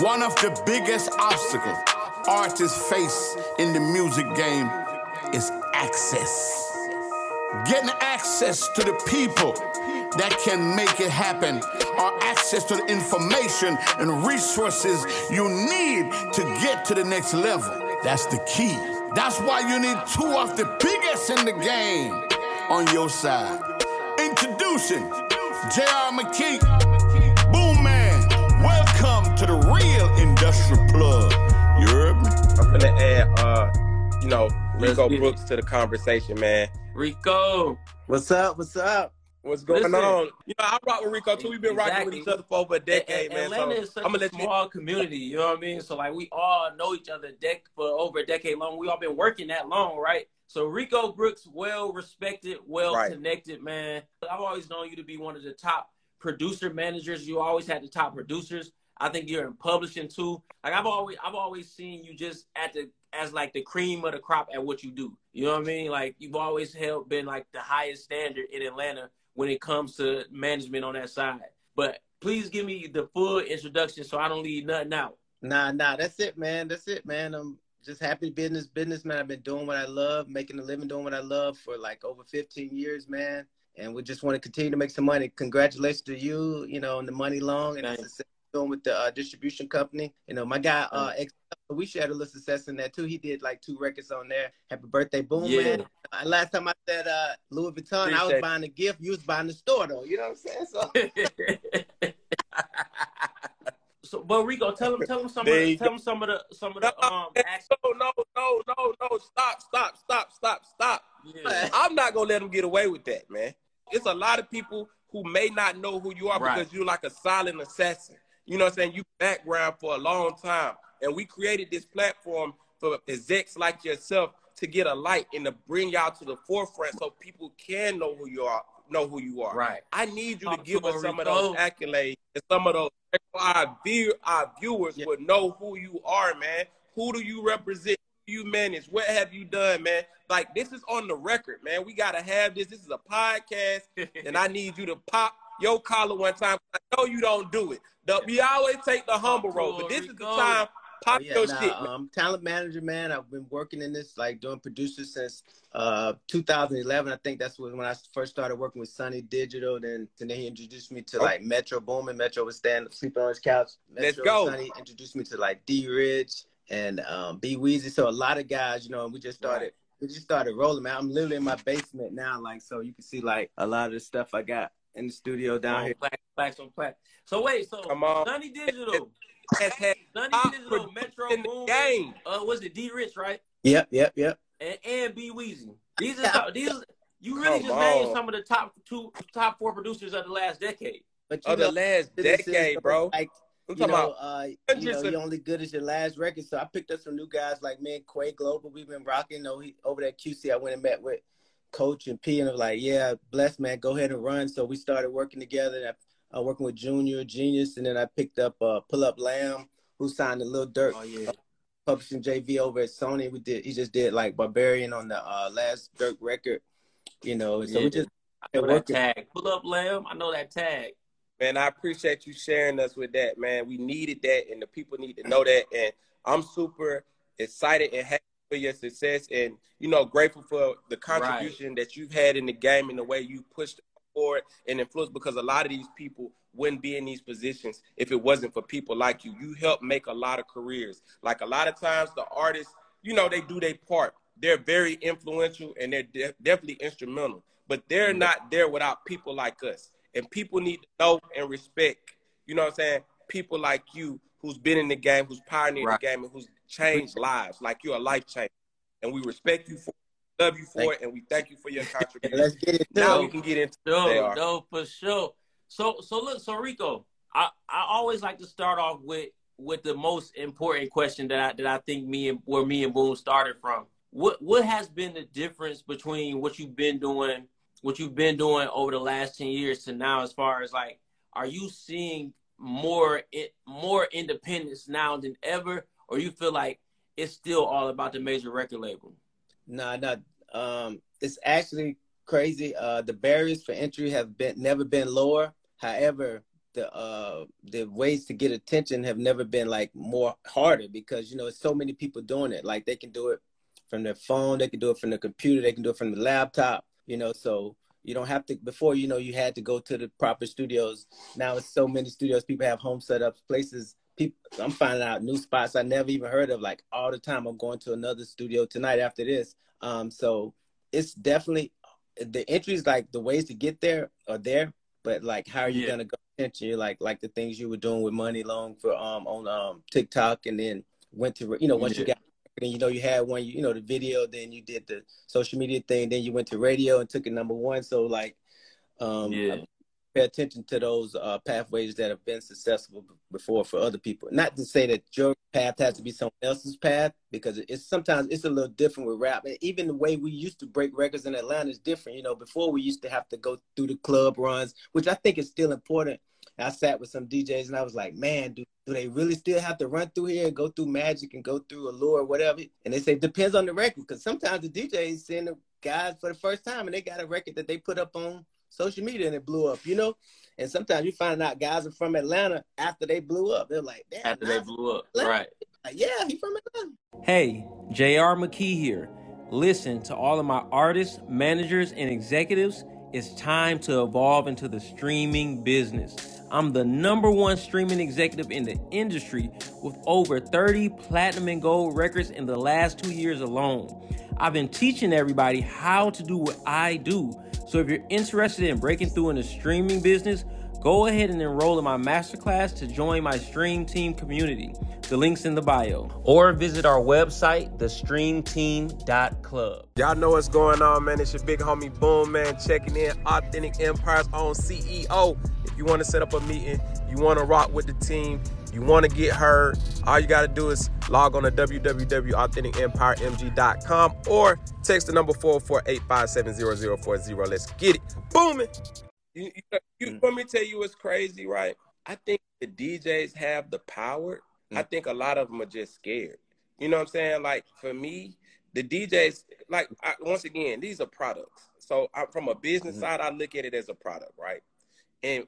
One of the biggest obstacles artists face in the music game is access. Getting access to the people that can make it happen or access to the information and resources you need to get to the next level. That's the key. That's why you need two of the biggest in the game on your side. Introducing J.R. McKee, industrial plug. You heard me? I'm gonna add, uh, you know, Rico get it. Brooks to the conversation, man. Rico. What's up? What's up? What's going Listen. on? You know, I rock with Rico too. We've been rocking with each other for over a decade, A- man. Atlanta so is such I'm gonna a let you. small community, you know what I mean? So like we all know each other dec- for over a decade long. We all been working that long, right? So Rico Brooks, well respected, well Right. connected, man. I've always known you to be one of the top producer managers. You always had the top producers. I think you're in publishing too. Like I've always I've always seen you just at the as like the cream of the crop at what you do. You know what I mean? Like you've always held been like the highest standard in Atlanta when it comes to management on that side. But please give me the full introduction so I don't leave nothing out. Nah, nah, that's it, man. That's it, man. I'm just happy business, businessman. I've been doing what I love, making a living doing what I love for like over 15 years, man. And we just want to continue to make some money. Congratulations to you, you know, on the money long and the success you're doing with the uh, distribution company. You know, my guy, uh, ex- we shared a little success in that too. He did like two records on there. Happy birthday, boom, Yeah. man. Uh, last time I said uh, Louis Vuitton, I was buying a gift. You was buying the store though. You know what I'm saying? So so, but Rico, tell him, tell him some, of There the, you tell him some of the, some of the, um, action. No, no, no, no, no! Stop, stop, stop, stop, stop! Yeah. I'm not gonna let them get away with that, man. It's a lot of people who may not know who you are Right. because you're like a silent assassin. You know what I'm saying? You background for a long time. And we created this platform for execs like yourself to get a light and to bring y'all to the forefront so people can know who you are, know who you are. Right. I need you to Talk give to us some of those accolades and some of those our, view, our viewers Yeah. would know who you are, man. Who do you represent? Who you manage? What have you done, man? Like this is on the record, man. We gotta have this. This is a podcast, and I need you to pop your collar one time. I know you don't do it. The, we always take the humble road, but this is the time. Pop Oh, yeah, your nah, shit, man. um, talent manager, man. I've been working in this, like doing producer since uh 2011. I think that's when, when I first started working with Sonny Digital. Then, then he introduced me to Oh. like Metro Boomin. Metro was standing sleeping on his couch. Metro Let's go. Sonny introduced me to like D Rich and um, B Wheezy. So a lot of guys, you know, and we just started. Right. We just started rolling, man. I'm literally in my basement now, like so you can see like a lot of the stuff I got in the studio down on here. plaques, plaques on plaques. So wait, so Come on. Sonny Digital, Has had Sonny Digital, Metro in the game. uh, was it D Rich, right? Yep, yep, yep. And and B Wheezy. These are Yeah. top, these. You really Come just named on. some of the top two, top four producers of the last decade. But you Of the last decade, bro. Like I'm you talking know, about uh, you know, you're only good as your last record. So I picked up some new guys like me and Quay Global. We've been rocking. You know, he, over at QC, I went and met with Coach and P, and I was like, "Yeah, bless man, go ahead and run." So we started working together. And I, uh, working with Junior Genius, and then I picked up uh, Pull Up Lamb, who signed a Lil Durk Oh yeah. publishing JV over at Sony. We did. He just did like Barbarian on the uh, last Durk record. You know, so Yeah. we just I know that tag. Pull up, Lamb. I know that tag. Man, I appreciate you sharing us with that, man. We needed that, and the people need to know that. And I'm super excited and happy for your success, and you know, grateful for the contribution that you've had in the game and the way you pushed forward and influenced. Because a lot of these people wouldn't be in these positions if it wasn't for people like you. You helped make a lot of careers. Like a lot of times, the artists, you know, they do their part. They're very influential and they're de- definitely instrumental, but they're mm-hmm. not there without people like us. And people need to know and respect, you know what I'm saying? People like you who's been in the game, who's pioneered Right. the game, and who's changed lives. Like you're a life changer. And we respect you for it, love you for Thank it, and we thank you for your contribution. let's get it. now done. we can get into they No, are. no, for sure. So, so look, so Rico, I, I always like to start off with with the most important question that I that I think me and where me and Boom started from. What what has been the difference between what you've been doing, what you've been doing over the last ten years to now, as far as like, are you seeing more it more independence now than ever, or you feel like it's still all about the major record label? Nah, nah. Um, it's actually crazy. Uh, the barriers for entry have been never been lower. However, the uh the ways to get attention have never been like more harder because you know so many people doing it. Like they can do it from their phone, they can do it from the computer, they can do it from the laptop. You know, so you don't have to. Before you know, you had to go to the proper studios. Now it's so many studios. People have home setups, places. People, I'm finding out new spots I never even heard of. Like all the time, I'm going to another studio tonight after this. Um, so it's definitely the entries, like the ways to get there are there, but like how are you yeah. gonna go attention? Like like the things you were doing with Money Long for um on um TikTok, and then went to you know once yeah. you got and you know you had one you know the video, then you did the social media thing, then you went to radio and took it number one. So like um yeah pay attention to those uh, pathways that have been successful before for other people. Not to say that your path has to be someone else's path, because it's sometimes it's a little different with rap. And even the way we used to break records in Atlanta is different. You know, before we used to have to go through the club runs, which I think is still important. I sat with some DJs and I was like, man, do, do they really still have to run through here and go through Magic and go through Allure or whatever? And they say depends on the record, because sometimes the DJs send the guys for the first time and they got a record that they put up on social media and it blew up, you know? And sometimes you find out guys are from Atlanta after they blew up. They're like, damn. after they blew up, Atlanta. right? Like, yeah, he from Atlanta. Hey, JR McKee here. Listen to all of my artists, managers, and executives. It's time to evolve into the streaming business. I'm the number one streaming executive in the industry with over 30 platinum and gold records in the last two years alone. I've been teaching everybody how to do what I do so if you're interested in breaking through in the streaming business, go ahead and enroll in my masterclass to join my Stream Team community. The link's in the bio. Or visit our website, thestreamteam.club. Y'all know what's going on, man. It's your big homie Boom, man, checking in. Authentic Empire's own CEO. If you want to set up a meeting, you want to rock with the team, you want to get heard, all you got to do is log on to www.authenticempiremg.com or text the number 448570040. Let's get it. Booming. You, you, you, let me tell you what's crazy, right? I think the DJs have the power. Mm. I think a lot of them are just scared. You know what I'm saying? Like for me, the DJs, like I, once again, these are products. So I, from a business mm. side, I look at it as a product, right? And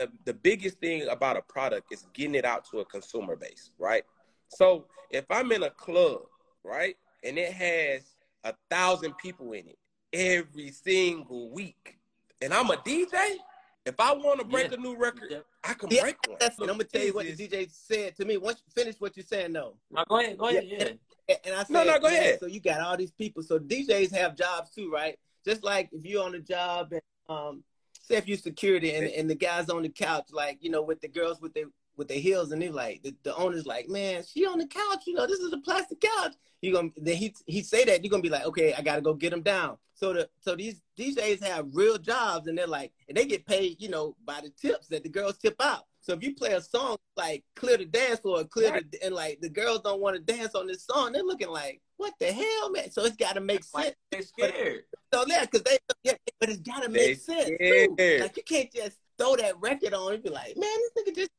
the, the biggest thing about a product is getting it out to a consumer base, right? So if I'm in a club, right, and it has a thousand people in it every single week, and I'm a DJ, if I want to break yeah. a new record, yeah. I can yeah, break one. That's I'm gonna tell you what the DJ said to me. Once you finish what you're saying, though. No, go ahead, go ahead. Yeah. And, and I said, no, no, go ahead. So you got all these people. So DJs have jobs too, right? Just like if you're on a job and um, say if you security and, and the guys on the couch, like, you know, with the girls with their with their heels and they're like the, the owner's like, Man, she on the couch, you know, this is a plastic couch. You gonna then he he say that, you're gonna be like, Okay, I gotta go get him down. So the so these DJs have real jobs and they're like and they get paid, you know, by the tips that the girls tip out. So if you play a song like clear the dance floor, clear right. the and like the girls don't want to dance on this song, they're looking like, what the hell, man? So it's got to make sense. They're scared. So yeah, because they yeah, but it's got to make sense too. Like you can't just throw that record on and be like, man, this nigga just.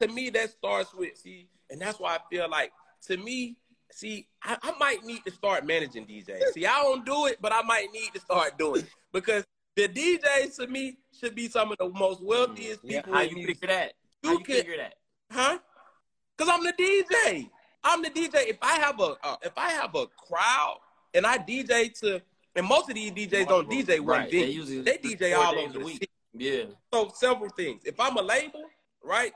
To me, that starts with see, and that's why I feel like to me, see, I, I might need to start managing DJs. see, I don't do it, but I might need to start doing it because the DJs to me should be some of the most wealthiest mm, yeah, people. How you music. figure that? You, you can, figure that? Huh? Because I'm the DJ. I'm the DJ. If I have a uh, if I have a crowd and I DJ to, and most of these DJs don't DJ one right. They, they DJ all over the week. Yeah. So several things. If I'm a label, right?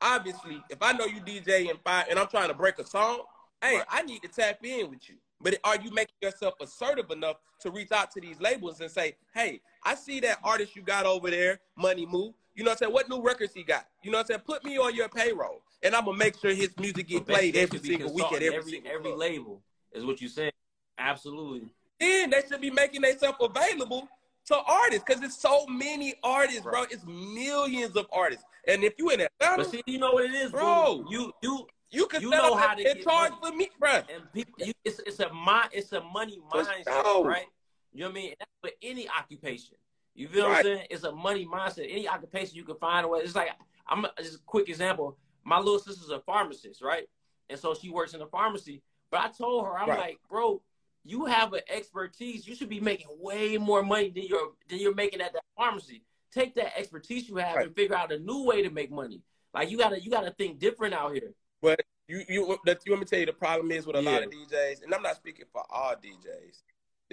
Obviously, if I know you DJ and five, and I'm trying to break a song, hey, right. I need to tap in with you. But are you making yourself assertive enough to reach out to these labels and say, hey, I see that artist you got over there, Money Move. You know what I'm saying? What new records he got? You know what I'm saying? Put me on your payroll, and I'm gonna make sure his music get played every single week at every, every single every label. Is what you saying? Absolutely. Then they should be making themselves available to artists because it's so many artists, right. bro. It's millions of artists, and if you in Atlanta, but see, you know what it is, bro. You you you can you know how to get charge for me, bro. And people, you, it's it's a mind, it's a money mindset, right? You know what I mean? That's for any occupation. You feel right. what I'm saying? It's a money mindset. Any occupation you can find a way. It's like I'm just a quick example. My little sister's a pharmacist, right? And so she works in a pharmacy. But I told her, I'm right. like, bro, you have an expertise. You should be making way more money than you're than you're making at that pharmacy. take that expertise you have right. and figure out a new way to make money. Like you gotta you gotta think different out here. But you you you want me to tell you the problem is with a yeah. lot of DJs, and I'm not speaking for all DJs.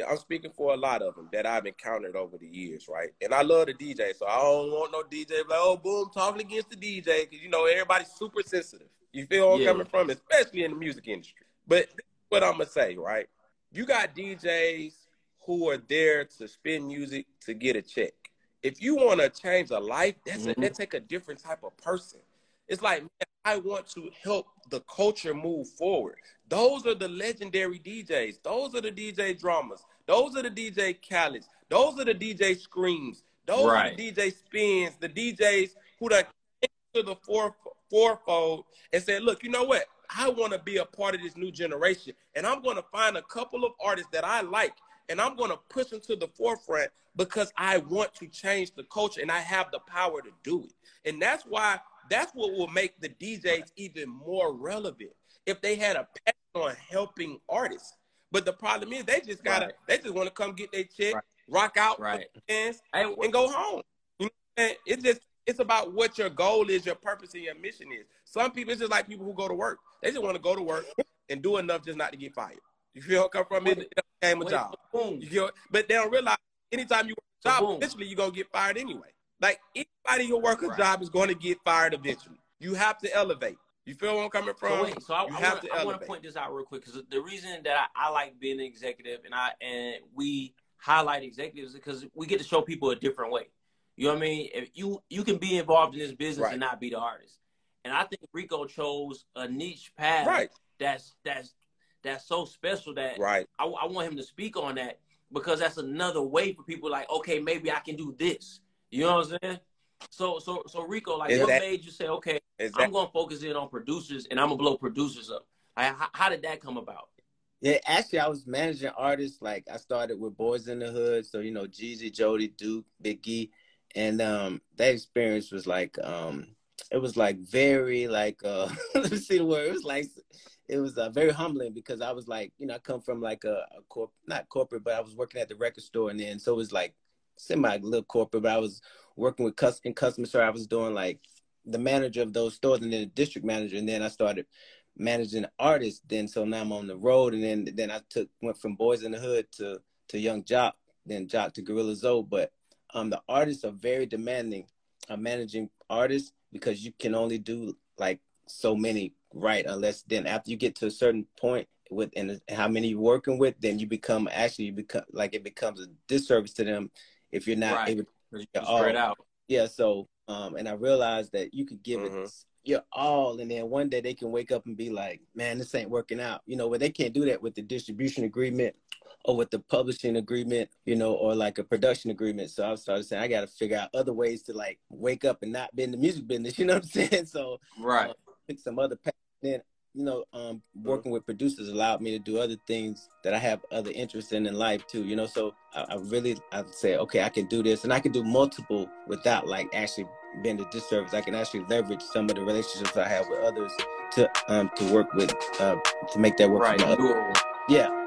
I'm speaking for a lot of them that I've encountered over the years, right? And I love the DJ, so I don't want no DJ like, oh, boom, talking against the DJ, because you know everybody's super sensitive. You feel where I'm coming from, especially in the music industry. But what I'm gonna say, right? You got DJs who are there to spin music to get a check. If you want to change a life, that's mm-hmm. a, that take a different type of person. It's like man, I want to help the culture move forward. Those are the legendary DJs. Those are the DJ dramas. Those are the DJ Khaled's. Those are the DJ screams. Those right. are the DJ Spinz. The DJs who that to the four, fourfold and said, "Look, you know what? I want to be a part of this new generation, and I'm going to find a couple of artists that I like, and I'm going to push them to the forefront because I want to change the culture, and I have the power to do it. And that's why that's what will make the DJs even more relevant if they had a passion on helping artists. But the problem is they just gotta right. they just want to come get their check, right. rock out, right. Dance, and, and go home. You know, it's just it's about what your goal is, your purpose, and your mission is. Some people it's just like people who go to work. They just want to go to work and do enough just not to get fired. You feel come from it, it became a job. Boom. You feel, but they don't realize anytime you work a job, eventually you're gonna get fired anyway. Like anybody who works a job is going to get fired eventually. You have to elevate. You feel where I'm coming from? So, wait, so I, I want to point this out real quick because the reason that I, I, like being an executive and I and we highlight executives because we get to show people a different way. You know what I mean? If you you can be involved in this business right. and not be the artist. And I think Rico chose a niche path right. that's that's that's so special that right. I, I want him to speak on that because that's another way for people like, okay, maybe I can do this. You know what I'm saying? So so so Rico, like, is what that, made you say, okay, that, I'm gonna focus in on producers and I'm gonna blow producers up? Like, how, how did that come about? Yeah, actually, I was managing artists. Like, I started with Boyz N Da Hood, so you know, Jeezy, Jody, Duke, Biggie, and um, that experience was like, um, it was like very like, uh, let me see the word. It was like, it was uh, very humbling because I was like, you know, I come from like a, a corp, not corporate, but I was working at the record store, and then so it was like semi little corporate, but I was working with custom customer service. I was doing like the manager of those stores and then the district manager, and then I started managing artists. Then so now I'm on the road, and then then I took went from Boyz N Da Hood to to Young Joc, then Joc to Gorilla Zoe. But um, the artists are very demanding of managing artists because you can only do like so many right unless then after you get to a certain point with and how many you're working with then you become actually you become like it becomes a disservice to them if you're not right. able to spread out. Yeah, so um, and I realized that you could give mm-hmm. it your all, and then one day they can wake up and be like, "Man, this ain't working out." You know, where they can't do that with the distribution agreement or with the publishing agreement, you know, or like a production agreement. So I started saying I got to figure out other ways to like wake up and not be in the music business. You know what I'm saying? So right, uh, pick some other path. Then you know, um, mm-hmm. working with producers allowed me to do other things that I have other interests in in life too. You know, so I, I really I say, okay, I can do this, and I can do multiple without like actually being a disservice. I can actually leverage some of the relationships I have with others to um to work with uh to make that work. Right. Yeah.